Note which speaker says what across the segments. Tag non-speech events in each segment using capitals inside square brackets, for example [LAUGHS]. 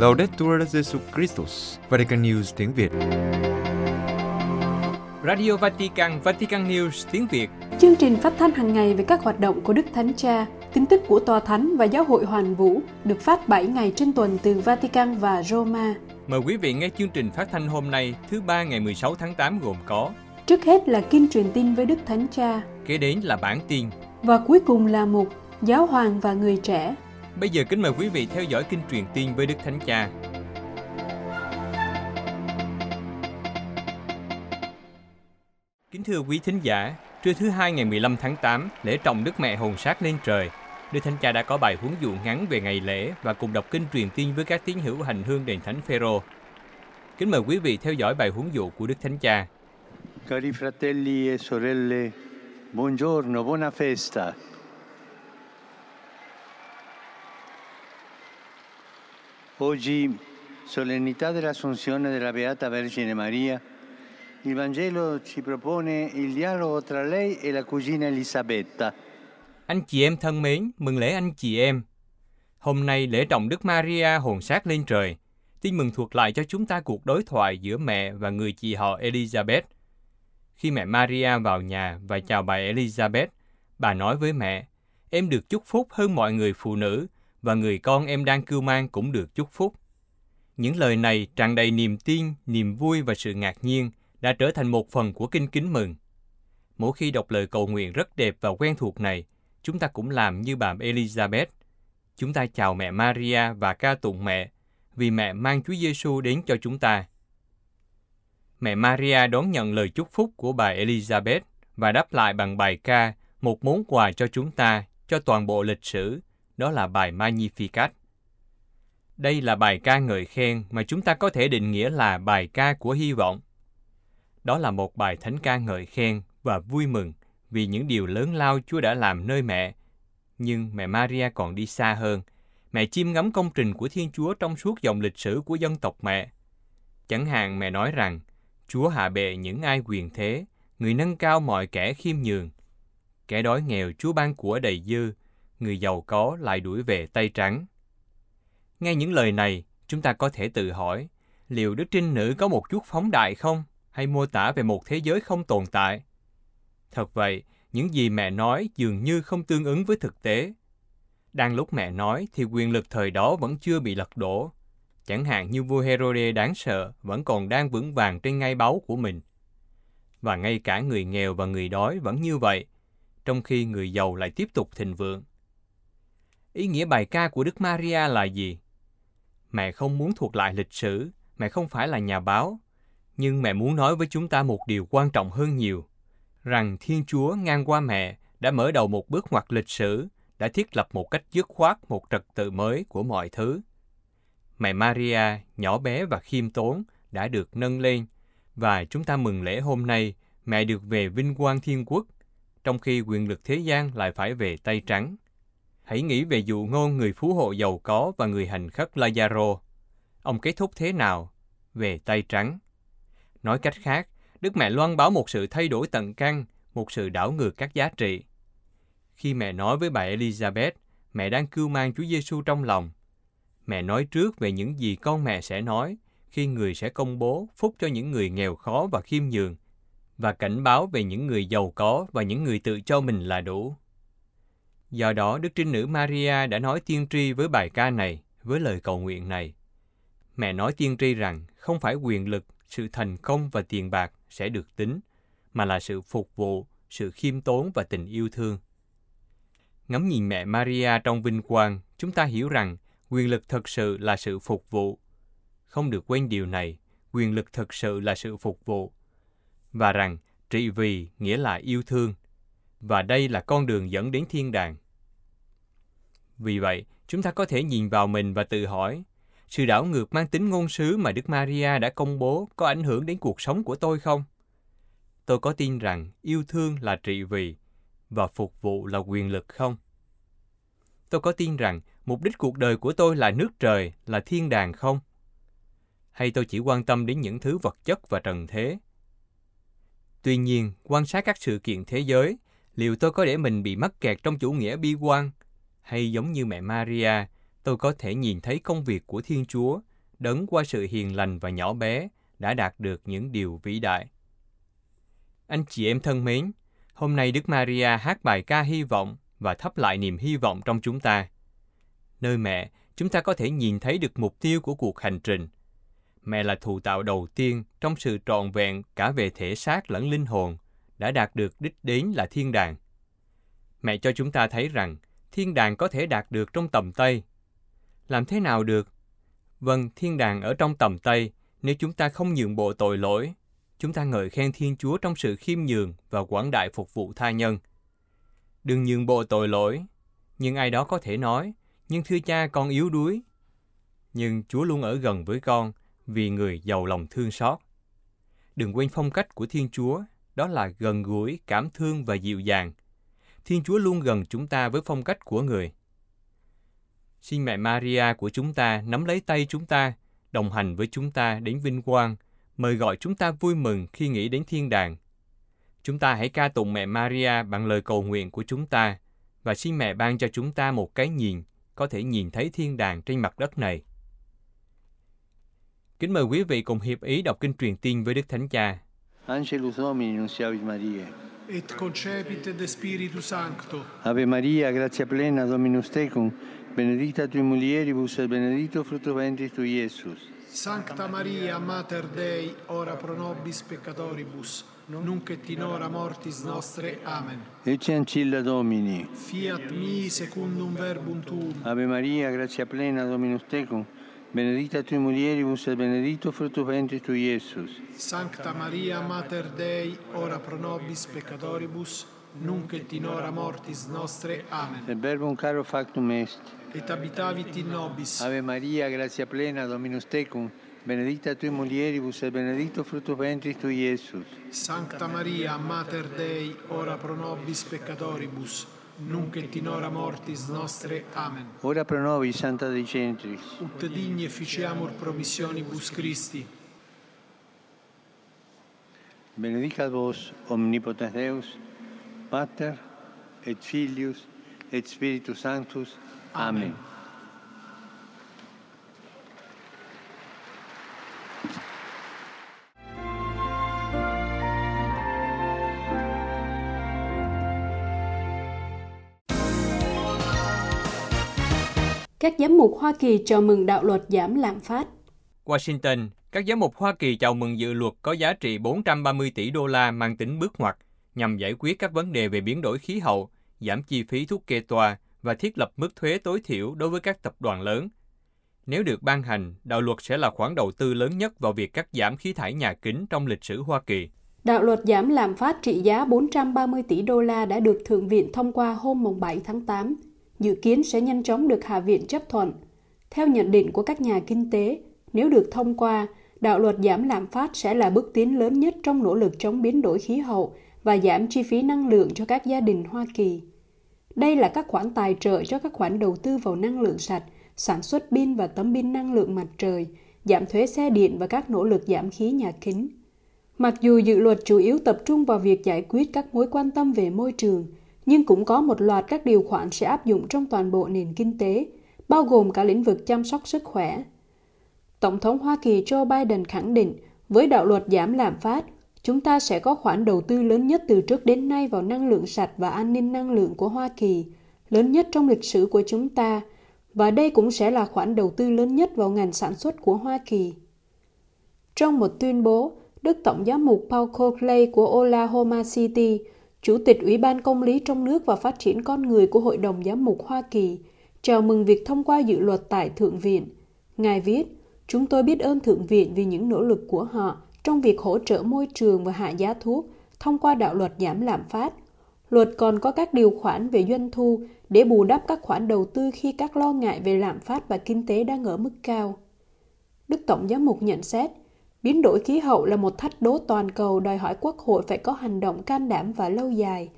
Speaker 1: Laudetur Jesu Christus, Vatican News tiếng Việt.
Speaker 2: Radio Vatican, Vatican News tiếng Việt.
Speaker 3: Chương trình phát thanh hàng ngày về các hoạt động của Đức Thánh Cha, tin tức của Tòa Thánh và Giáo hội Hoàn Vũ được phát 7 ngày trên tuần từ Vatican và Roma.
Speaker 2: Mời quý vị nghe chương trình phát thanh hôm nay, thứ ba ngày 16 tháng 8 gồm có
Speaker 3: Trước hết là kinh truyền tin với Đức Thánh Cha
Speaker 2: Kế đến là bản tin.
Speaker 3: và cuối cùng là mục Giáo hoàng và người trẻ.
Speaker 2: Bây giờ kính mời quý vị theo dõi kinh truyền tiên với Đức Thánh Cha. Kính thưa quý thính giả, trưa thứ hai ngày 15 tháng 8, lễ trọng Đức Mẹ Hồn Sát lên trời. Đức Thánh Cha đã có bài huấn dụ ngắn về ngày lễ và cùng đọc kinh truyền tiên với các tín hữu hành hương đền Thánh Phêrô. Kính mời quý vị theo dõi bài huấn dụ của Đức Thánh Cha.
Speaker 4: Cari fratelli e sorelle, buongiorno, buona festa. Oggi, solennità dell'Assunzione della Beata Vergine Maria, il Vangelo ci propone il dialogo tra lei e la cugina Elisabetta.
Speaker 2: Anh chị em thân mến, mừng lễ anh chị em. Hôm nay lễ trọng Đức Maria hồn sát lên trời. Tin mừng thuộc lại cho chúng ta cuộc đối thoại giữa mẹ và người chị họ Elizabeth. Khi mẹ Maria vào nhà và chào bà Elizabeth, bà nói với mẹ, em được chúc phúc hơn mọi người phụ nữ và người con em đang cưu mang cũng được chúc phúc. Những lời này tràn đầy niềm tin, niềm vui và sự ngạc nhiên đã trở thành một phần của kinh kính mừng. Mỗi khi đọc lời cầu nguyện rất đẹp và quen thuộc này, chúng ta cũng làm như bà Elizabeth. Chúng ta chào mẹ Maria và ca tụng mẹ, vì mẹ mang Chúa Giêsu đến cho chúng ta. Mẹ Maria đón nhận lời chúc phúc của bà Elizabeth và đáp lại bằng bài ca, một món quà cho chúng ta, cho toàn bộ lịch sử, đó là bài Magnificat. Đây là bài ca ngợi khen mà chúng ta có thể định nghĩa là bài ca của hy vọng. Đó là một bài thánh ca ngợi khen và vui mừng vì những điều lớn lao Chúa đã làm nơi mẹ. Nhưng mẹ Maria còn đi xa hơn. Mẹ chiêm ngắm công trình của Thiên Chúa trong suốt dòng lịch sử của dân tộc mẹ. Chẳng hạn mẹ nói rằng, Chúa hạ bệ những ai quyền thế, người nâng cao mọi kẻ khiêm nhường. Kẻ đói nghèo Chúa ban của đầy dư, người giàu có lại đuổi về tay trắng. Nghe những lời này, chúng ta có thể tự hỏi, liệu Đức Trinh Nữ có một chút phóng đại không, hay mô tả về một thế giới không tồn tại? Thật vậy, những gì mẹ nói dường như không tương ứng với thực tế. Đang lúc mẹ nói thì quyền lực thời đó vẫn chưa bị lật đổ. Chẳng hạn như vua Herode đáng sợ vẫn còn đang vững vàng trên ngai báu của mình. Và ngay cả người nghèo và người đói vẫn như vậy, trong khi người giàu lại tiếp tục thịnh vượng. Ý nghĩa bài ca của Đức Maria là gì? Mẹ không muốn thuộc lại lịch sử, mẹ không phải là nhà báo, nhưng mẹ muốn nói với chúng ta một điều quan trọng hơn nhiều, rằng Thiên Chúa ngang qua mẹ đã mở đầu một bước ngoặt lịch sử, đã thiết lập một cách dứt khoát một trật tự mới của mọi thứ. Mẹ Maria, nhỏ bé và khiêm tốn, đã được nâng lên, và chúng ta mừng lễ hôm nay, mẹ được về vinh quang thiên quốc, trong khi quyền lực thế gian lại phải về tay trắng. Hãy nghĩ về dụ ngôn người phú hộ giàu có và người hành khất Lazaro. Ông kết thúc thế nào? Về tay trắng. Nói cách khác, Đức Mẹ loan báo một sự thay đổi tận căn, một sự đảo ngược các giá trị. Khi mẹ nói với bà Elizabeth, mẹ đang cưu mang Chúa Giêsu trong lòng. Mẹ nói trước về những gì con mẹ sẽ nói khi người sẽ công bố phúc cho những người nghèo khó và khiêm nhường và cảnh báo về những người giàu có và những người tự cho mình là đủ. Do đó, Đức Trinh Nữ Maria đã nói tiên tri với bài ca này, với lời cầu nguyện này. Mẹ nói tiên tri rằng không phải quyền lực, sự thành công và tiền bạc sẽ được tính, mà là sự phục vụ, sự khiêm tốn và tình yêu thương. Ngắm nhìn mẹ Maria trong vinh quang, chúng ta hiểu rằng quyền lực thật sự là sự phục vụ. Không được quên điều này, quyền lực thật sự là sự phục vụ. Và rằng trị vì nghĩa là yêu thương. Và đây là con đường dẫn đến thiên đàng. Vì vậy, chúng ta có thể nhìn vào mình và tự hỏi, sự đảo ngược mang tính ngôn sứ mà Đức Maria đã công bố có ảnh hưởng đến cuộc sống của tôi không? Tôi có tin rằng yêu thương là trị vì và phục vụ là quyền lực không? Tôi có tin rằng mục đích cuộc đời của tôi là nước trời, là thiên đàng không? Hay tôi chỉ quan tâm đến những thứ vật chất và trần thế? Tuy nhiên, quan sát các sự kiện thế giới, liệu tôi có để mình bị mắc kẹt trong chủ nghĩa bi quan? Hay giống như mẹ Maria, tôi có thể nhìn thấy công việc của Thiên Chúa đấng qua sự hiền lành và nhỏ bé đã đạt được những điều vĩ đại. Anh chị em thân mến, hôm nay Đức Maria hát bài ca hy vọng và thắp lại niềm hy vọng trong chúng ta. Nơi mẹ, chúng ta có thể nhìn thấy được mục tiêu của cuộc hành trình. Mẹ là thụ tạo đầu tiên trong sự trọn vẹn cả về thể xác lẫn linh hồn, đã đạt được đích đến là thiên đàng. Mẹ cho chúng ta thấy rằng thiên đàng có thể đạt được trong tầm tay. Làm thế nào được? Vâng, thiên đàng ở trong tầm tay nếu chúng ta không nhường bộ tội lỗi. Chúng ta ngợi khen Thiên Chúa trong sự khiêm nhường và quảng đại phục vụ tha nhân. Đừng nhường bộ tội lỗi, nhưng ai đó có thể nói, nhưng thưa cha con yếu đuối. Nhưng Chúa luôn ở gần với con vì người giàu lòng thương xót. Đừng quên phong cách của Thiên Chúa, đó là gần gũi, cảm thương và dịu dàng. Thiên Chúa luôn gần chúng ta với phong cách của người. Xin mẹ Maria của chúng ta nắm lấy tay chúng ta, đồng hành với chúng ta đến vinh quang, mời gọi chúng ta vui mừng khi nghĩ đến thiên đàng. Chúng ta hãy ca tụng mẹ Maria bằng lời cầu nguyện của chúng ta và xin mẹ ban cho chúng ta một cái nhìn có thể nhìn thấy thiên đàng trên mặt đất này. Kính mời quý vị cùng hiệp ý đọc kinh truyền tin với Đức Thánh Cha.
Speaker 4: Angelus Domini nunciavit Maria.
Speaker 5: et concepit de Spiritu Sancto.
Speaker 4: Ave Maria, gratia plena, Dominus tecum, benedicta tui mulieribus et benedictus fructus ventris tui, Iesus.
Speaker 5: Sancta Maria, Mater Dei, ora pro nobis peccatoribus, nunc et in hora mortis nostre. Amen.
Speaker 4: Ecce ancilla Domini.
Speaker 5: Fiat mi secundum verbum tuum.
Speaker 4: Ave Maria, gratia plena, Dominus tecum, benedicta tui mulieribus et benedictus fructus ventris tui, Iesus.
Speaker 5: Sancta Maria, Mater Dei, ora pro nobis peccatoribus, nunc et in hora mortis nostre. Amen.
Speaker 4: Et verbum caro factum est.
Speaker 5: Et habitavit in nobis.
Speaker 4: Ave Maria, gratia plena, Dominus tecum, benedicta tui mulieribus et benedictus fructus ventris tui, Iesus.
Speaker 5: Sancta Maria, Mater Dei, ora pro nobis peccatoribus, nunc et in hora mortis nostre. Amen.
Speaker 4: Ora pro nobis, Santa Dei Centris.
Speaker 5: Ut digni efficiamur promissionibus Christi.
Speaker 4: Benedicat vos, omnipotens Deus, Pater, et Filius, et Spiritus Sanctus. Amen.
Speaker 5: Amen.
Speaker 3: Các giám mục Hoa Kỳ chào mừng đạo luật giảm lạm phát.
Speaker 2: Washington, các giám mục Hoa Kỳ chào mừng dự luật có giá trị 430 tỷ đô la mang tính bước ngoặt nhằm giải quyết các vấn đề về biến đổi khí hậu, giảm chi phí thuốc kê toa và thiết lập mức thuế tối thiểu đối với các tập đoàn lớn. Nếu được ban hành, đạo luật sẽ là khoản đầu tư lớn nhất vào việc cắt giảm khí thải nhà kính trong lịch sử Hoa Kỳ.
Speaker 3: Đạo luật giảm lạm phát trị giá 430 tỷ đô la đã được Thượng viện thông qua hôm mùng 7 tháng 8, dự kiến sẽ nhanh chóng được Hạ viện chấp thuận. Theo nhận định của các nhà kinh tế, nếu được thông qua, đạo luật giảm lạm phát sẽ là bước tiến lớn nhất trong nỗ lực chống biến đổi khí hậu và giảm chi phí năng lượng cho các gia đình Hoa Kỳ. Đây là các khoản tài trợ cho các khoản đầu tư vào năng lượng sạch, sản xuất pin và tấm pin năng lượng mặt trời, giảm thuế xe điện và các nỗ lực giảm khí nhà kính. Mặc dù dự luật chủ yếu tập trung vào việc giải quyết các mối quan tâm về môi trường, nhưng cũng có một loạt các điều khoản sẽ áp dụng trong toàn bộ nền kinh tế, bao gồm cả lĩnh vực chăm sóc sức khỏe. Tổng thống Hoa Kỳ Joe Biden khẳng định, với đạo luật giảm lạm phát, chúng ta sẽ có khoản đầu tư lớn nhất từ trước đến nay vào năng lượng sạch và an ninh năng lượng của Hoa Kỳ, lớn nhất trong lịch sử của chúng ta, và đây cũng sẽ là khoản đầu tư lớn nhất vào ngành sản xuất của Hoa Kỳ. Trong một tuyên bố, Đức Tổng giám mục Paul Coakley của Oklahoma City, Chủ tịch Ủy ban Công lý trong nước và Phát triển con người của Hội đồng Giám mục Hoa Kỳ, chào mừng việc thông qua dự luật tại Thượng viện. Ngài viết, Chúng tôi biết ơn Thượng viện vì những nỗ lực của họ trong việc hỗ trợ môi trường và hạ giá thuốc thông qua đạo luật giảm lạm phát. Luật còn có các điều khoản về doanh thu để bù đắp các khoản đầu tư khi các lo ngại về lạm phát và kinh tế đang ở mức cao. Đức Tổng giám mục nhận xét, biến đổi khí hậu là một thách đố toàn cầu đòi hỏi quốc hội phải có hành động can đảm và lâu dài.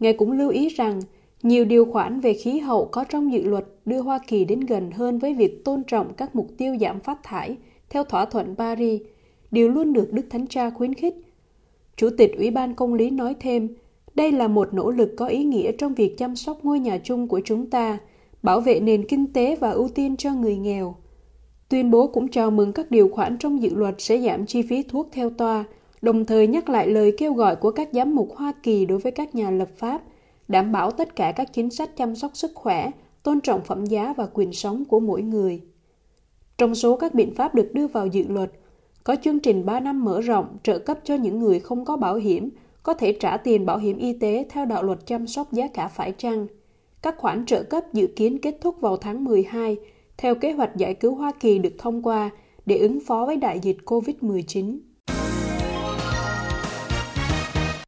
Speaker 3: Ngài cũng lưu ý rằng, nhiều điều khoản về khí hậu có trong dự luật đưa Hoa Kỳ đến gần hơn với việc tôn trọng các mục tiêu giảm phát thải theo thỏa thuận Paris, điều luôn được Đức Thánh Cha khuyến khích. Chủ tịch Ủy ban Công lý nói thêm, đây là một nỗ lực có ý nghĩa trong việc chăm sóc ngôi nhà chung của chúng ta, bảo vệ nền kinh tế và ưu tiên cho người nghèo. Tuyên bố cũng chào mừng các điều khoản trong dự luật sẽ giảm chi phí thuốc theo toa, đồng thời nhắc lại lời kêu gọi của các giám mục Hoa Kỳ đối với các nhà lập pháp, đảm bảo tất cả các chính sách chăm sóc sức khỏe, tôn trọng phẩm giá và quyền sống của mỗi người. Trong số các biện pháp được đưa vào dự luật, có chương trình 3 năm mở rộng trợ cấp cho những người không có bảo hiểm, có thể trả tiền bảo hiểm y tế theo đạo luật chăm sóc giá cả phải chăng. Các khoản trợ cấp dự kiến kết thúc vào tháng 12 theo kế hoạch giải cứu Hoa Kỳ được thông qua để ứng phó với đại dịch COVID-19.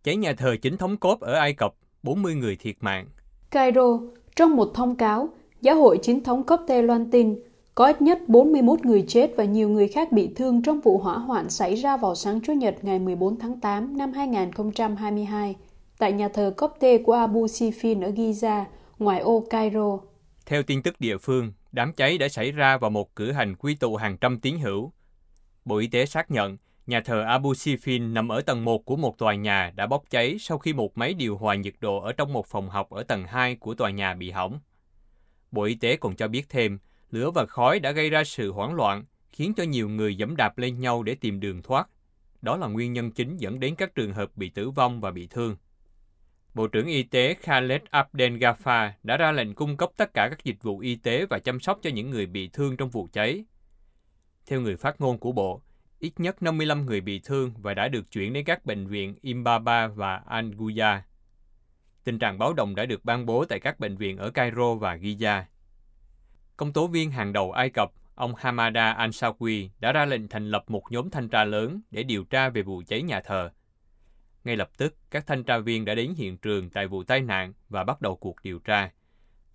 Speaker 2: Cháy nhà thờ chính thống cốt ở Ai Cập, 40 người thiệt mạng.
Speaker 3: Cairo, trong một thông cáo, Giáo hội chính thống Copte loan tin có ít nhất 41 người chết và nhiều người khác bị thương trong vụ hỏa hoạn xảy ra vào sáng Chủ nhật ngày 14 tháng 8 năm 2022 tại nhà thờ Copte của Abu Sifin ở Giza, ngoài ô Cairo.
Speaker 2: Theo tin tức địa phương, đám cháy đã xảy ra vào một cửa hành quy tụ hàng trăm tín hữu. Bộ Y tế xác nhận nhà thờ Abu Sifin nằm ở tầng 1 của một tòa nhà đã bốc cháy sau khi một máy điều hòa nhiệt độ ở trong một phòng học ở tầng 2 của tòa nhà bị hỏng. Bộ Y tế còn cho biết thêm, lửa và khói đã gây ra sự hoảng loạn, khiến cho nhiều người dẫm đạp lên nhau để tìm đường thoát. Đó là nguyên nhân chính dẫn đến các trường hợp bị tử vong và bị thương. Bộ trưởng Y tế Khaled Abdel Ghaffar đã ra lệnh cung cấp tất cả các dịch vụ y tế và chăm sóc cho những người bị thương trong vụ cháy. Theo người phát ngôn của Bộ, ít nhất 55 người bị thương và đã được chuyển đến các bệnh viện Imbaba và Anguilla. Tình trạng báo động đã được ban bố tại các bệnh viện ở Cairo và Giza. Công tố viên hàng đầu Ai Cập, ông Hamada Al-Sawi đã ra lệnh thành lập một nhóm thanh tra lớn để điều tra về vụ cháy nhà thờ. Ngay lập tức, các thanh tra viên đã đến hiện trường tại vụ tai nạn và bắt đầu cuộc điều tra.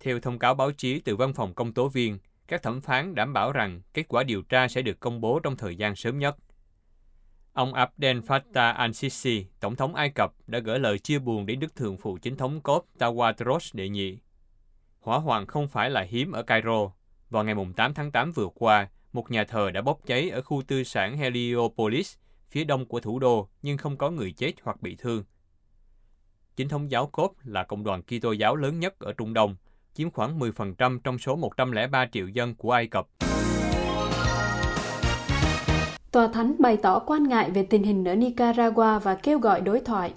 Speaker 2: Theo thông cáo báo chí từ văn phòng công tố viên, các thẩm phán đảm bảo rằng kết quả điều tra sẽ được công bố trong thời gian sớm nhất. Ông Abdel Fattah al-Sisi, Tổng thống Ai Cập, đã gửi lời chia buồn đến Đức Thượng phụ chính thống Cốp Tawadros đệ nhị. Hỏa hoạn không phải là hiếm ở Cairo. Vào ngày 8 tháng 8 vừa qua, một nhà thờ đã bốc cháy ở khu tư sản Heliopolis, phía đông của thủ đô, nhưng không có người chết hoặc bị thương. Chính thống giáo Cốp là cộng đoàn Kitô giáo lớn nhất ở Trung Đông, chiếm khoảng 10% trong số 103 triệu dân của Ai Cập.
Speaker 3: Tòa Thánh bày tỏ quan ngại về tình hình ở Nicaragua và kêu gọi đối thoại.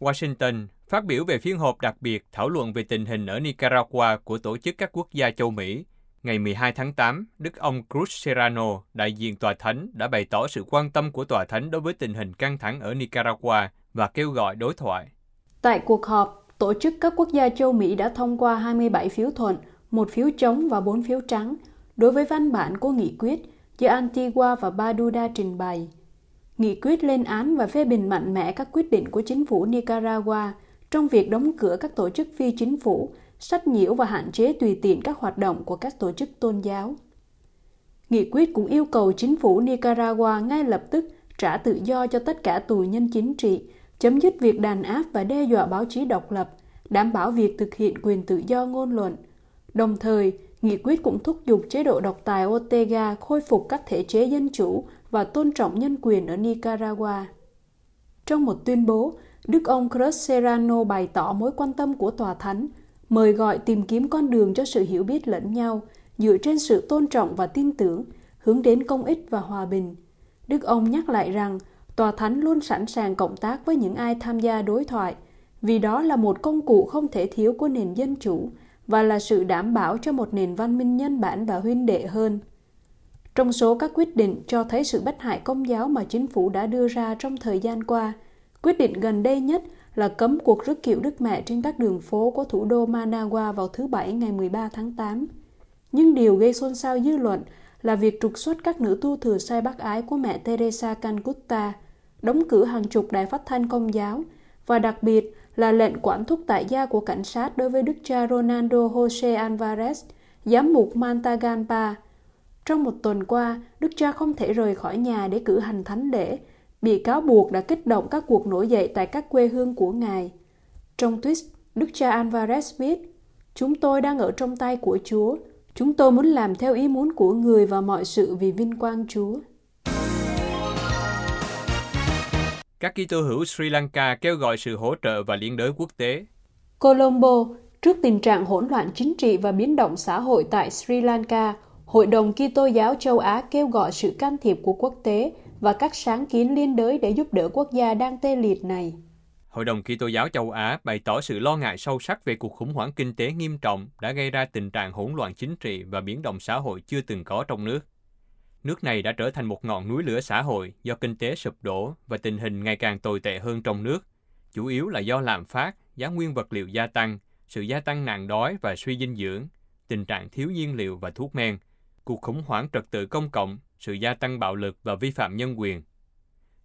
Speaker 2: Washington phát biểu về phiên họp đặc biệt thảo luận về tình hình ở Nicaragua của Tổ chức các quốc gia châu Mỹ. Ngày 12 tháng 8, Đức ông Cruz Serrano, đại diện Tòa Thánh, đã bày tỏ sự quan tâm của Tòa Thánh đối với tình hình căng thẳng ở Nicaragua và kêu gọi đối thoại.
Speaker 3: Tại cuộc họp, Tổ chức các quốc gia châu Mỹ đã thông qua 27 phiếu thuận, một phiếu chống và bốn phiếu trắng đối với văn bản của nghị quyết do Antigua và Barbuda trình bày. Nghị quyết lên án và phê bình mạnh mẽ các quyết định của chính phủ Nicaragua trong việc đóng cửa các tổ chức phi chính phủ, sách nhiễu và hạn chế tùy tiện các hoạt động của các tổ chức tôn giáo. Nghị quyết cũng yêu cầu chính phủ Nicaragua ngay lập tức trả tự do cho tất cả tù nhân chính trị, chấm dứt việc đàn áp và đe dọa báo chí độc lập, đảm bảo việc thực hiện quyền tự do ngôn luận. Đồng thời, Nghị quyết cũng thúc giục chế độ độc tài Ortega khôi phục các thể chế dân chủ và tôn trọng nhân quyền ở Nicaragua. Trong một tuyên bố, Đức ông Cruz Serrano bày tỏ mối quan tâm của Tòa Thánh, mời gọi tìm kiếm con đường cho sự hiểu biết lẫn nhau, dựa trên sự tôn trọng và tin tưởng, hướng đến công ích và hòa bình. Đức ông nhắc lại rằng, Tòa Thánh luôn sẵn sàng cộng tác với những ai tham gia đối thoại, vì đó là một công cụ không thể thiếu của nền dân chủ và là sự đảm bảo cho một nền văn minh nhân bản và huynh đệ hơn. Trong số các quyết định cho thấy sự bất hại công giáo mà chính phủ đã đưa ra trong thời gian qua, quyết định gần đây nhất là cấm cuộc rước kiệu Đức Mẹ trên các đường phố của thủ đô Managua vào thứ Bảy ngày 13 tháng 8. Nhưng điều gây xôn xao dư luận là việc trục xuất các nữ tu thừa sai bác ái của mẹ Teresa Calcutta, đóng cửa hàng chục đài phát thanh công giáo và đặc biệt là lệnh quản thúc tại gia của cảnh sát đối với đức cha Ronaldo Jose Alvarez, giám mục Mantagalpa. Trong một tuần qua, đức cha không thể rời khỏi nhà để cử hành thánh lễ, bị cáo buộc đã kích động các cuộc nổi dậy tại các quê hương của ngài. Trong tweet, đức cha Alvarez viết, Chúng tôi đang ở trong tay của Chúa. Chúng tôi muốn làm theo ý muốn của người và mọi sự vì vinh quang Chúa.
Speaker 2: Các Kitô hữu Sri Lanka kêu gọi sự hỗ trợ và liên đới quốc tế.
Speaker 3: Colombo, trước tình trạng hỗn loạn chính trị và biến động xã hội tại Sri Lanka, Hội đồng Kitô giáo châu Á kêu gọi sự can thiệp của quốc tế và các sáng kiến liên đới để giúp đỡ quốc gia đang tê liệt này.
Speaker 2: Hội đồng Kitô giáo châu Á bày tỏ sự lo ngại sâu sắc về cuộc khủng hoảng kinh tế nghiêm trọng đã gây ra tình trạng hỗn loạn chính trị và biến động xã hội chưa từng có trong nước. Nước này đã trở thành một ngọn núi lửa xã hội do kinh tế sụp đổ và tình hình ngày càng tồi tệ hơn trong nước, chủ yếu là do lạm phát, giá nguyên vật liệu gia tăng, sự gia tăng nạn đói và suy dinh dưỡng, tình trạng thiếu nhiên liệu và thuốc men, cuộc khủng hoảng trật tự công cộng, sự gia tăng bạo lực và vi phạm nhân quyền.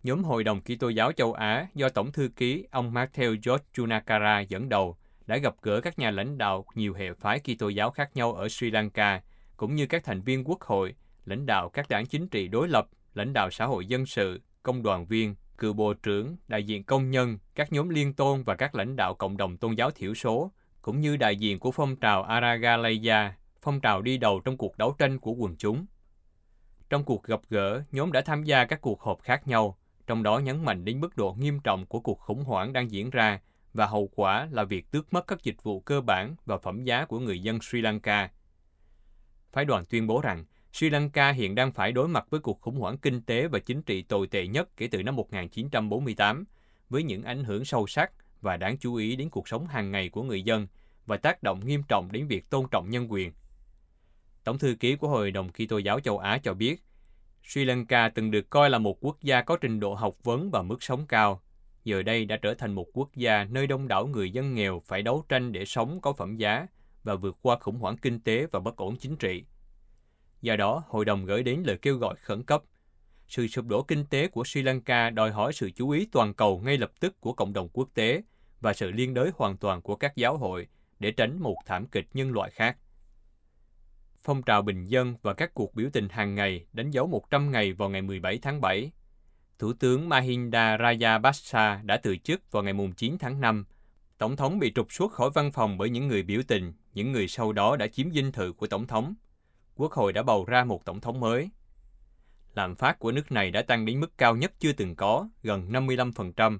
Speaker 2: Nhóm Hội đồng Kitô giáo châu Á do Tổng thư ký ông Matthew George Junakara dẫn đầu đã gặp gỡ các nhà lãnh đạo nhiều hệ phái Kitô giáo khác nhau ở Sri Lanka, cũng như các thành viên quốc hội, lãnh đạo các đảng chính trị đối lập, lãnh đạo xã hội dân sự, công đoàn viên, cựu bộ trưởng, đại diện công nhân, các nhóm liên tôn và các lãnh đạo cộng đồng tôn giáo thiểu số, cũng như đại diện của phong trào Aragalaya, phong trào đi đầu trong cuộc đấu tranh của quần chúng. Trong cuộc gặp gỡ, nhóm đã tham gia các cuộc họp khác nhau, trong đó nhấn mạnh đến mức độ nghiêm trọng của cuộc khủng hoảng đang diễn ra và hậu quả là việc tước mất các dịch vụ cơ bản và phẩm giá của người dân Sri Lanka. Phái đoàn tuyên bố rằng Sri Lanka hiện đang phải đối mặt với cuộc khủng hoảng kinh tế và chính trị tồi tệ nhất kể từ năm 1948, với những ảnh hưởng sâu sắc và đáng chú ý đến cuộc sống hàng ngày của người dân và tác động nghiêm trọng đến việc tôn trọng nhân quyền. Tổng thư ký của Hội đồng Kitô giáo châu Á cho biết, Sri Lanka từng được coi là một quốc gia có trình độ học vấn và mức sống cao, giờ đây đã trở thành một quốc gia nơi đông đảo người dân nghèo phải đấu tranh để sống có phẩm giá và vượt qua khủng hoảng kinh tế và bất ổn chính trị. Do đó, hội đồng gửi đến lời kêu gọi khẩn cấp. Sự sụp đổ kinh tế của Sri Lanka đòi hỏi sự chú ý toàn cầu ngay lập tức của cộng đồng quốc tế và sự liên đới hoàn toàn của các giáo hội để tránh một thảm kịch nhân loại khác. Phong trào bình dân và các cuộc biểu tình hàng ngày đánh dấu 100 ngày vào ngày 17 tháng 7. Thủ tướng Mahinda Rajapaksa đã từ chức vào ngày 9 tháng 5. Tổng thống bị trục xuất khỏi văn phòng bởi những người biểu tình, những người sau đó đã chiếm dinh thự của tổng thống. Quốc hội đã bầu ra một tổng thống mới. Lạm phát của nước này đã tăng đến mức cao nhất chưa từng có, gần 55%,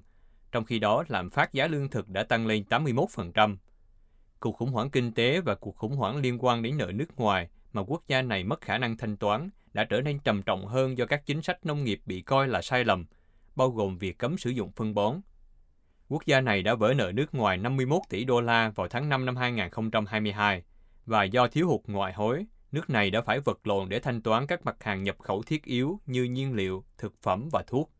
Speaker 2: trong khi đó lạm phát giá lương thực đã tăng lên 81%. Cuộc khủng hoảng kinh tế và cuộc khủng hoảng liên quan đến nợ nước ngoài mà quốc gia này mất khả năng thanh toán đã trở nên trầm trọng hơn do các chính sách nông nghiệp bị coi là sai lầm, bao gồm việc cấm sử dụng phân bón. Quốc gia này đã vỡ nợ nước ngoài 51 tỷ đô la vào tháng 5 năm 2022 và do thiếu hụt ngoại hối, nước này đã phải vật lộn để thanh toán các mặt hàng nhập khẩu thiết yếu như nhiên liệu, thực phẩm và thuốc.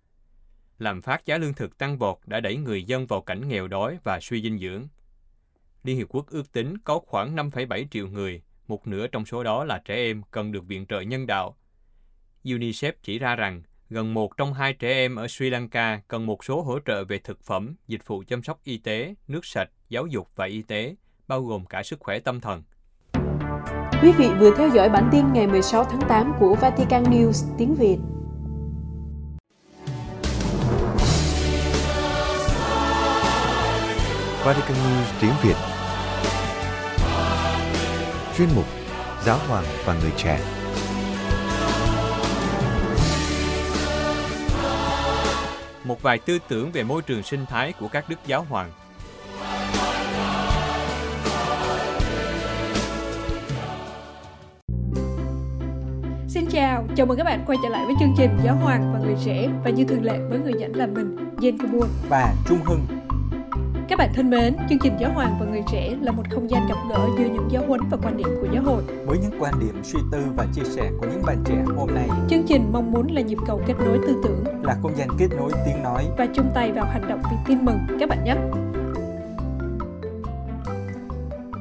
Speaker 2: Làm phát giá lương thực tăng vọt đã đẩy người dân vào cảnh nghèo đói và suy dinh dưỡng. Liên Hiệp Quốc ước tính có khoảng 5,7 triệu người, một nửa trong số đó là trẻ em cần được viện trợ nhân đạo. UNICEF chỉ ra rằng gần một trong hai trẻ em ở Sri Lanka cần một số hỗ trợ về thực phẩm, dịch vụ chăm sóc y tế, nước sạch, giáo dục và y tế, bao gồm cả sức khỏe tâm thần.
Speaker 3: Quý vị vừa theo dõi bản tin ngày 16 tháng 8 của Vatican News tiếng Việt.
Speaker 1: Vatican News tiếng Việt Chuyên mục Giáo hoàng và người trẻ.
Speaker 2: Một vài tư tưởng về môi trường sinh thái của các đức giáo hoàng.
Speaker 6: Xin chào, chào mừng các bạn quay trở lại với chương trình Giáo hoàng và người trẻ. Và như thường lệ với người dẫn là mình, Jen Kabua
Speaker 7: và Trung Hưng.
Speaker 6: Các bạn thân mến, chương trình Giáo hoàng và người trẻ là một không gian gặp gỡ giữa những giáo huấn và quan điểm của giáo hội.
Speaker 7: Với những quan điểm, suy tư và chia sẻ của những bạn trẻ hôm nay,
Speaker 6: chương trình mong muốn là nhịp cầu kết nối tư tưởng,
Speaker 7: là không gian kết nối tiếng nói.
Speaker 6: Và chung tay vào hành động vì tin mừng. Các bạn nhé.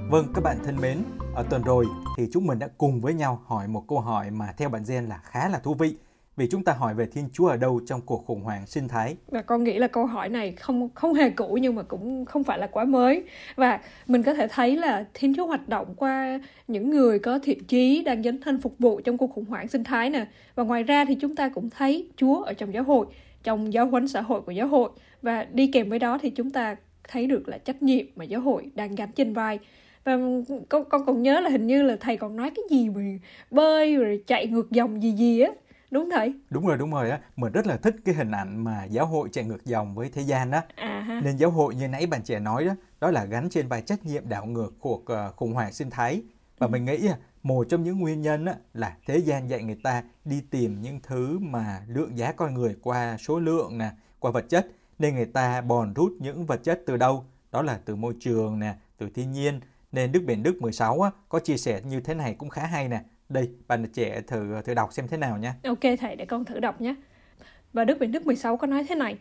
Speaker 7: Vâng, các bạn thân mến, ở tuần rồi thì chúng mình đã cùng với nhau hỏi một câu hỏi mà theo bạn Gen là khá là thú vị vì chúng ta hỏi về Thiên Chúa ở đâu trong cuộc khủng hoảng sinh thái.
Speaker 6: Và con nghĩ là câu hỏi này không không hề cũ nhưng mà cũng không phải là quá mới. Và mình có thể thấy là Thiên Chúa hoạt động qua những người có thiện chí đang dấn thân phục vụ trong cuộc khủng hoảng sinh thái nè. Và ngoài ra thì chúng ta cũng thấy Chúa ở trong giáo hội, trong giáo huấn xã hội của giáo hội. Và đi kèm với đó thì chúng ta thấy được là trách nhiệm mà giáo hội đang gánh trên vai. Và con con còn nhớ là hình như là thầy còn nói cái gì mà bơi rồi chạy ngược dòng gì gì á đúng thầy
Speaker 7: đúng rồi đúng rồi á mình rất là thích cái hình ảnh mà giáo hội chạy ngược dòng với thế gian đó
Speaker 6: à ha.
Speaker 7: nên giáo hội như nãy bạn trẻ nói đó đó là gắn trên vai trách nhiệm đảo ngược cuộc uh, khủng hoảng sinh thái và ừ. mình nghĩ một trong những nguyên nhân á, là thế gian dạy người ta đi tìm những thứ mà lượng giá con người qua số lượng nè, qua vật chất nên người ta bòn rút những vật chất từ đâu? Đó là từ môi trường nè, từ thiên nhiên. Nên Đức Biển Đức 16 á, có chia sẻ như thế này cũng khá hay nè. Đây, bạn trẻ thử thử đọc xem thế nào nha.
Speaker 6: Ok thầy, để con thử đọc nhé. Và Đức Biển Đức 16 có nói thế này.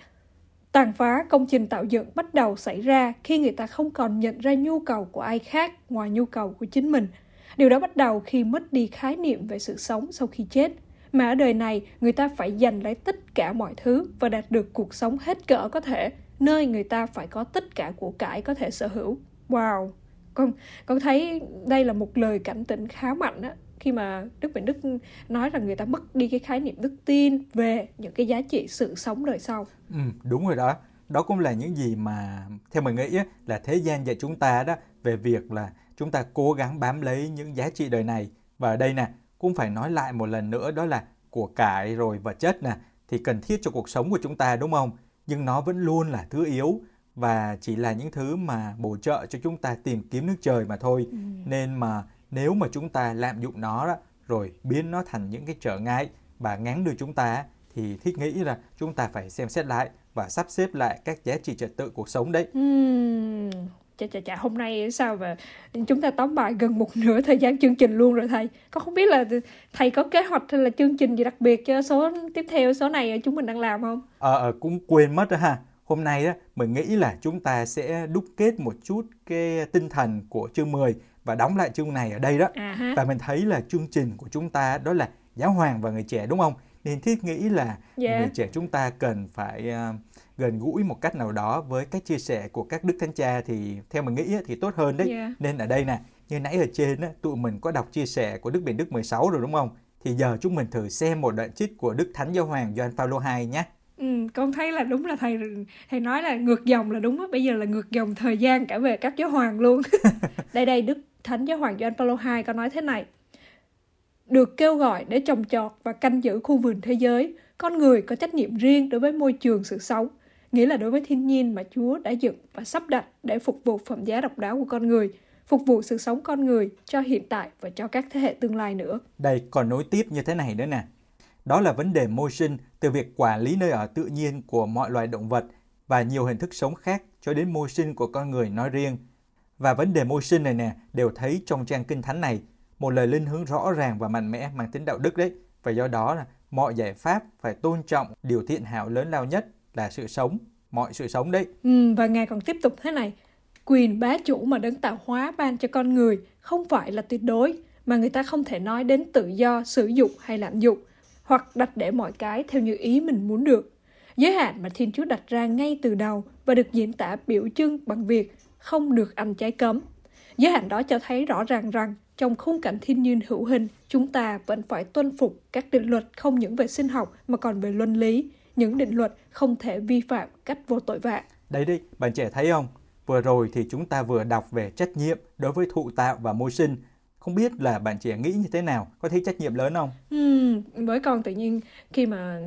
Speaker 6: Tàn phá công trình tạo dựng bắt đầu xảy ra khi người ta không còn nhận ra nhu cầu của ai khác ngoài nhu cầu của chính mình. Điều đó bắt đầu khi mất đi khái niệm về sự sống sau khi chết. Mà ở đời này, người ta phải giành lấy tất cả mọi thứ và đạt được cuộc sống hết cỡ có thể, nơi người ta phải có tất cả của cải có thể sở hữu. Wow! Con, con thấy đây là một lời cảnh tỉnh khá mạnh á, khi mà Đức Bình Đức nói rằng người ta mất đi cái khái niệm đức tin về những cái giá trị sự sống đời sau.
Speaker 7: Ừ, đúng rồi đó. Đó cũng là những gì mà theo mình nghĩ là thế gian dạy chúng ta đó về việc là chúng ta cố gắng bám lấy những giá trị đời này. Và ở đây nè, cũng phải nói lại một lần nữa đó là của cải rồi vật chất nè thì cần thiết cho cuộc sống của chúng ta đúng không? Nhưng nó vẫn luôn là thứ yếu và chỉ là những thứ mà bổ trợ cho chúng ta tìm kiếm nước trời mà thôi. Ừ. Nên mà nếu mà chúng ta lạm dụng nó đó, rồi biến nó thành những cái trở ngại và ngắn đưa chúng ta thì thiết nghĩ là chúng ta phải xem xét lại và sắp xếp lại các giá trị trật tự cuộc sống đấy.
Speaker 6: Uhm, chà chà chà hôm nay sao mà chúng ta tóm bài gần một nửa thời gian chương trình luôn rồi thầy. Có không biết là thầy có kế hoạch hay là chương trình gì đặc biệt cho số tiếp theo số này chúng mình đang làm không?
Speaker 7: Ờ, à, cũng quên mất đó ha. Hôm nay đó mình nghĩ là chúng ta sẽ đúc kết một chút cái tinh thần của chương 10 và đóng lại chương này ở đây đó. Uh-huh. Và mình thấy là chương trình của chúng ta đó là giáo hoàng và người trẻ đúng không? Nên thiết nghĩ là yeah. Dạ. người trẻ chúng ta cần phải uh, gần gũi một cách nào đó với cách chia sẻ của các đức thánh cha thì theo mình nghĩ thì tốt hơn đấy. Yeah. Dạ. Nên ở đây nè, như nãy ở trên á, tụi mình có đọc chia sẻ của Đức Biển Đức 16 rồi đúng không? Thì giờ chúng mình thử xem một đoạn trích của Đức Thánh Giáo Hoàng Gioan Phaolô II nhé.
Speaker 6: Ừ, con thấy là đúng là thầy thầy nói là ngược dòng là đúng á bây giờ là ngược dòng thời gian cả về các giáo hoàng luôn [LAUGHS] đây đây đức thánh giáo hoàng Gioan Paulo II có nói thế này được kêu gọi để trồng trọt và canh giữ khu vườn thế giới, con người có trách nhiệm riêng đối với môi trường sự sống, nghĩa là đối với thiên nhiên mà Chúa đã dựng và sắp đặt để phục vụ phẩm giá độc đáo của con người, phục vụ sự sống con người cho hiện tại và cho các thế hệ tương lai nữa.
Speaker 7: Đây còn nối tiếp như thế này nữa nè. Đó là vấn đề môi sinh từ việc quản lý nơi ở tự nhiên của mọi loài động vật và nhiều hình thức sống khác cho đến môi sinh của con người nói riêng. Và vấn đề môi sinh này nè đều thấy trong trang kinh thánh này một lời linh hướng rõ ràng và mạnh mẽ mang tính đạo đức đấy. Và do đó là mọi giải pháp phải tôn trọng điều thiện hảo lớn lao nhất là sự sống, mọi sự sống đấy.
Speaker 6: Ừ, và Ngài còn tiếp tục thế này. Quyền bá chủ mà đấng tạo hóa ban cho con người không phải là tuyệt đối, mà người ta không thể nói đến tự do sử dụng hay lạm dụng hoặc đặt để mọi cái theo như ý mình muốn được. Giới hạn mà Thiên Chúa đặt ra ngay từ đầu và được diễn tả biểu trưng bằng việc không được ăn trái cấm. Giới hạn đó cho thấy rõ ràng rằng trong khung cảnh thiên nhiên hữu hình, chúng ta vẫn phải tuân phục các định luật không những về sinh học mà còn về luân lý, những định luật không thể vi phạm cách vô tội vạ.
Speaker 7: Đấy đi, bạn trẻ thấy không? Vừa rồi thì chúng ta vừa đọc về trách nhiệm đối với thụ tạo và môi sinh không biết là bạn trẻ nghĩ như thế nào có thấy trách nhiệm lớn không
Speaker 6: ừ, với con tự nhiên khi mà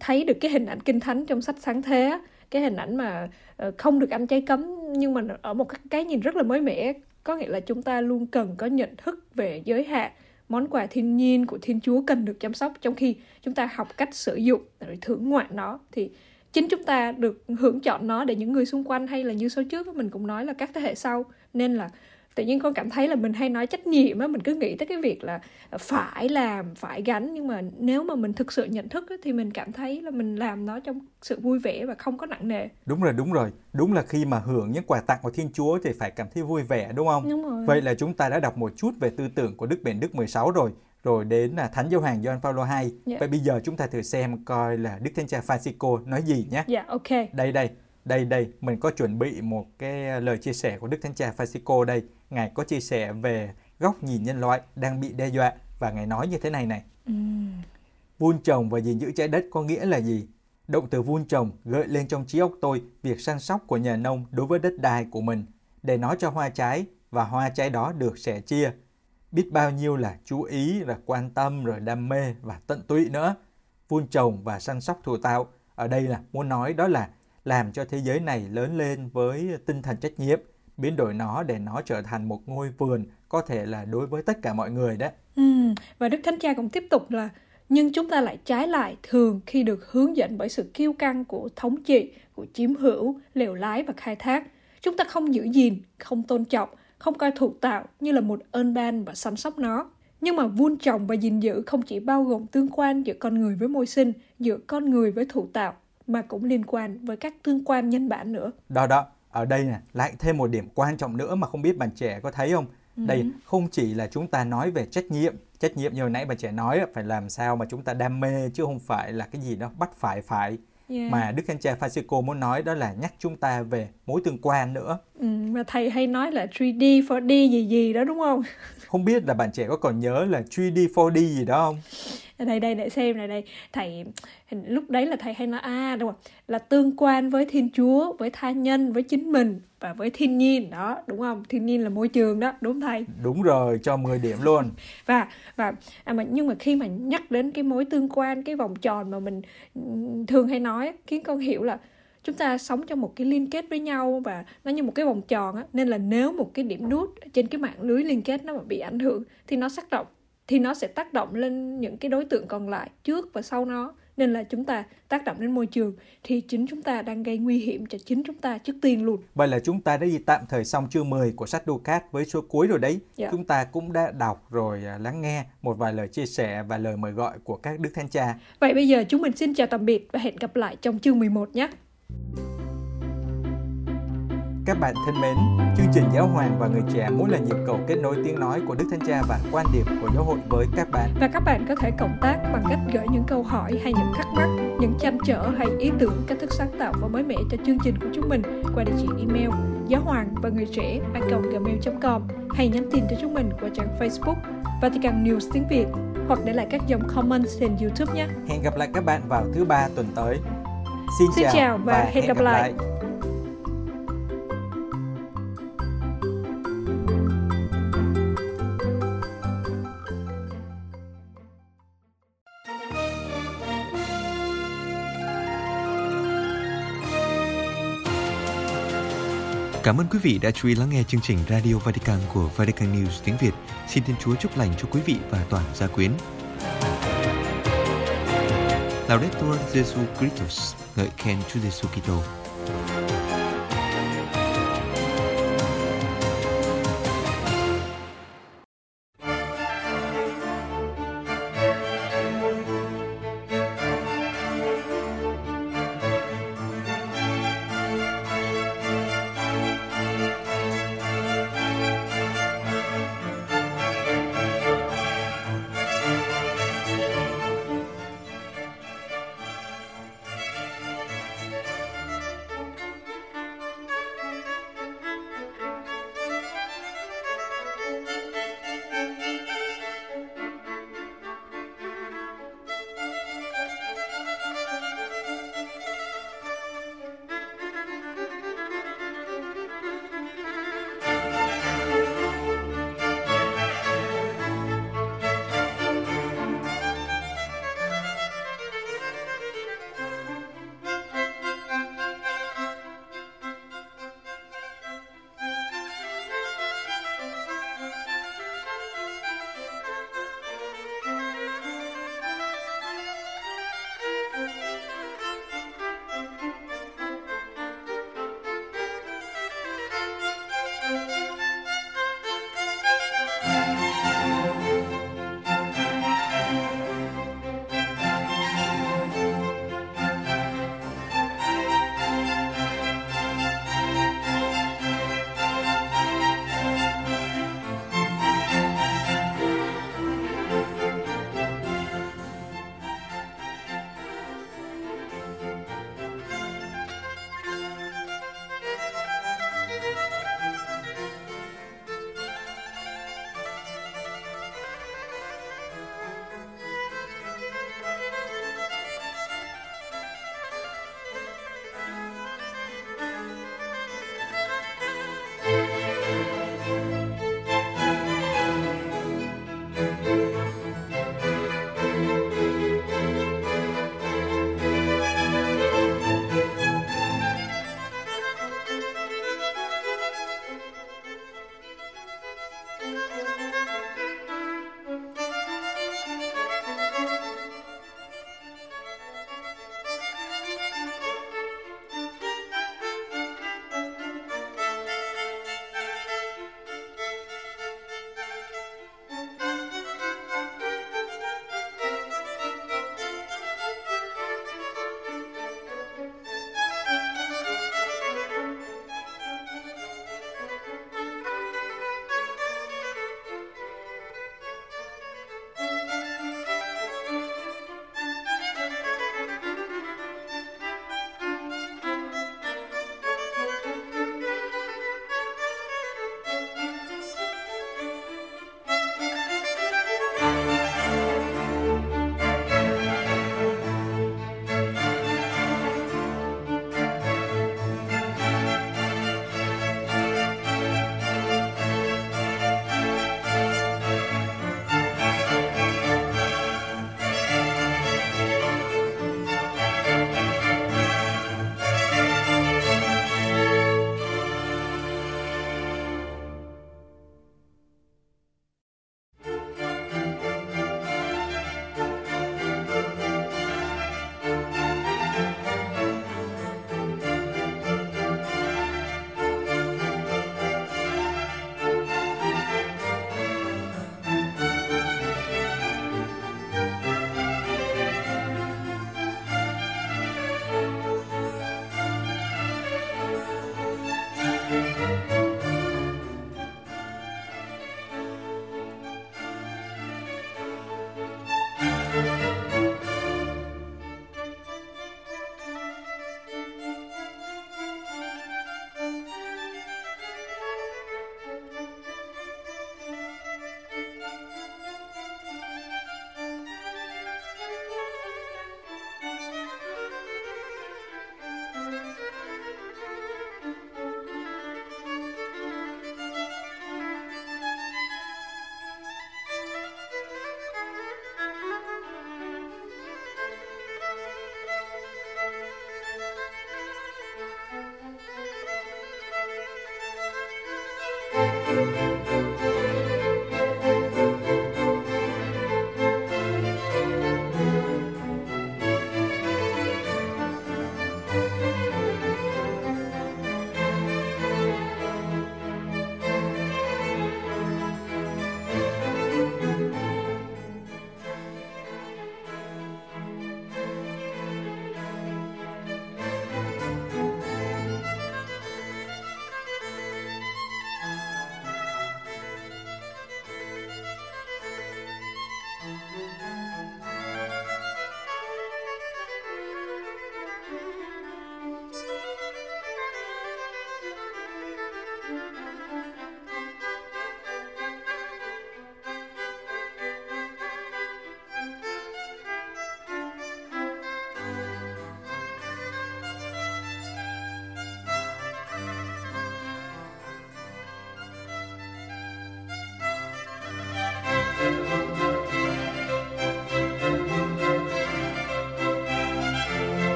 Speaker 6: thấy được cái hình ảnh kinh thánh trong sách sáng thế cái hình ảnh mà ờ, không được ăn trái cấm, nhưng mà ở một cái nhìn rất là mới mẻ. Có nghĩa là chúng ta luôn cần có nhận thức về giới hạn, món quà thiên nhiên của thiên chúa cần được chăm sóc trong khi chúng ta học cách sử dụng, rồi thưởng ngoạn nó. Thì chính chúng ta được hưởng chọn nó để những người xung quanh hay là như số trước, mình cũng nói là các thế hệ sau. Nên là tự nhiên con cảm thấy là mình hay nói trách nhiệm á mình cứ nghĩ tới cái việc là phải làm phải gánh nhưng mà nếu mà mình thực sự nhận thức á, thì mình cảm thấy là mình làm nó trong sự vui vẻ và không có nặng nề
Speaker 7: đúng rồi đúng rồi đúng là khi mà hưởng những quà tặng của Thiên Chúa thì phải cảm thấy vui vẻ đúng không
Speaker 6: đúng rồi.
Speaker 7: vậy là chúng ta đã đọc một chút về tư tưởng của Đức Bền Đức 16 rồi rồi đến là Thánh Giáo Hoàng Gioan Phaolô II. Yeah. Vậy bây giờ chúng ta thử xem coi là Đức Thánh Cha Francisco nói gì nhé.
Speaker 6: Dạ, yeah, ok.
Speaker 7: Đây đây, đây đây, mình có chuẩn bị một cái lời chia sẻ của Đức Thánh Cha Francisco đây. Ngài có chia sẻ về góc nhìn nhân loại đang bị đe dọa và Ngài nói như thế này này. Mm. Vun trồng và gìn giữ trái đất có nghĩa là gì? Động từ vun trồng gợi lên trong trí óc tôi việc săn sóc của nhà nông đối với đất đai của mình để nó cho hoa trái và hoa trái đó được sẻ chia. Biết bao nhiêu là chú ý, là quan tâm, rồi đam mê và tận tụy nữa. Vun trồng và săn sóc thổ tạo ở đây là muốn nói đó là làm cho thế giới này lớn lên với tinh thần trách nhiệm biến đổi nó để nó trở thành một ngôi vườn có thể là đối với tất cả mọi người đó.
Speaker 6: Ừ, và Đức Thánh Cha cũng tiếp tục là nhưng chúng ta lại trái lại thường khi được hướng dẫn bởi sự kiêu căng của thống trị, của chiếm hữu, lều lái và khai thác. Chúng ta không giữ gìn, không tôn trọng, không coi thuộc tạo như là một ơn ban và săn sóc nó. Nhưng mà vun trồng và gìn giữ không chỉ bao gồm tương quan giữa con người với môi sinh, giữa con người với thủ tạo, mà cũng liên quan với các tương quan nhân bản nữa.
Speaker 7: Đó đó, ở đây nè, lại thêm một điểm quan trọng nữa mà không biết bạn trẻ có thấy không? Ừ. Đây không chỉ là chúng ta nói về trách nhiệm, trách nhiệm như hồi nãy bạn trẻ nói phải làm sao mà chúng ta đam mê chứ không phải là cái gì đó bắt phải phải Yeah. mà Đức Thánh Cha Francisco muốn nói đó là nhắc chúng ta về mối tương quan nữa.
Speaker 6: Ừ, mà thầy hay nói là 3D, 4D gì gì đó đúng không? [LAUGHS]
Speaker 7: Không biết là bạn trẻ có còn nhớ là 3D, 4D gì đó không?
Speaker 6: đây đây để xem này đây. Thầy lúc đấy là thầy hay nói à đúng không? Là tương quan với thiên chúa với tha nhân với chính mình và với thiên nhiên đó đúng không? Thiên nhiên là môi trường đó đúng thầy?
Speaker 7: Đúng rồi cho 10 điểm luôn. [LAUGHS]
Speaker 6: Và và à, mà nhưng mà khi mà nhắc đến cái mối tương quan cái vòng tròn mà mình thường hay nói khiến con hiểu là chúng ta sống trong một cái liên kết với nhau và nó như một cái vòng tròn á nên là nếu một cái điểm nút trên cái mạng lưới liên kết nó mà bị ảnh hưởng thì nó tác động thì nó sẽ tác động lên những cái đối tượng còn lại trước và sau nó nên là chúng ta tác động đến môi trường thì chính chúng ta đang gây nguy hiểm cho chính chúng ta trước tiên luôn.
Speaker 7: Vậy là chúng ta đã đi tạm thời xong chương 10 của sách Ducat với số cuối rồi đấy. Dạ. Chúng ta cũng đã đọc rồi à, lắng nghe một vài lời chia sẻ và lời mời gọi của các đức thánh cha.
Speaker 6: Vậy bây giờ chúng mình xin chào tạm biệt và hẹn gặp lại trong chương 11 nhé.
Speaker 7: Các bạn thân mến, chương trình Giáo hoàng và người trẻ muốn là nhịp cầu kết nối tiếng nói của Đức Thánh Cha và quan điểm của giáo hội với các bạn.
Speaker 6: Và các bạn có thể cộng tác bằng cách gửi những câu hỏi hay những thắc mắc, những tranh trở hay ý tưởng cách thức sáng tạo và mới mẻ cho chương trình của chúng mình qua địa chỉ email giáo hoàng và người trẻ gmail.com hay nhắn tin cho chúng mình qua trang Facebook Vatican News tiếng Việt hoặc để lại các dòng comment trên YouTube nhé.
Speaker 7: Hẹn gặp lại các bạn vào thứ ba tuần tới.
Speaker 6: Xin, Xin chào, chào và, và hẹn gặp, gặp lại. lại.
Speaker 1: Cảm ơn quý vị đã chú ý lắng nghe chương trình Radio Vatican của Vatican News tiếng Việt. Xin Thiên Chúa chúc lành cho quý vị và toàn gia quyến. Laudetur Jesu Christus, ngợi khen Chúa Giêsu Kitô.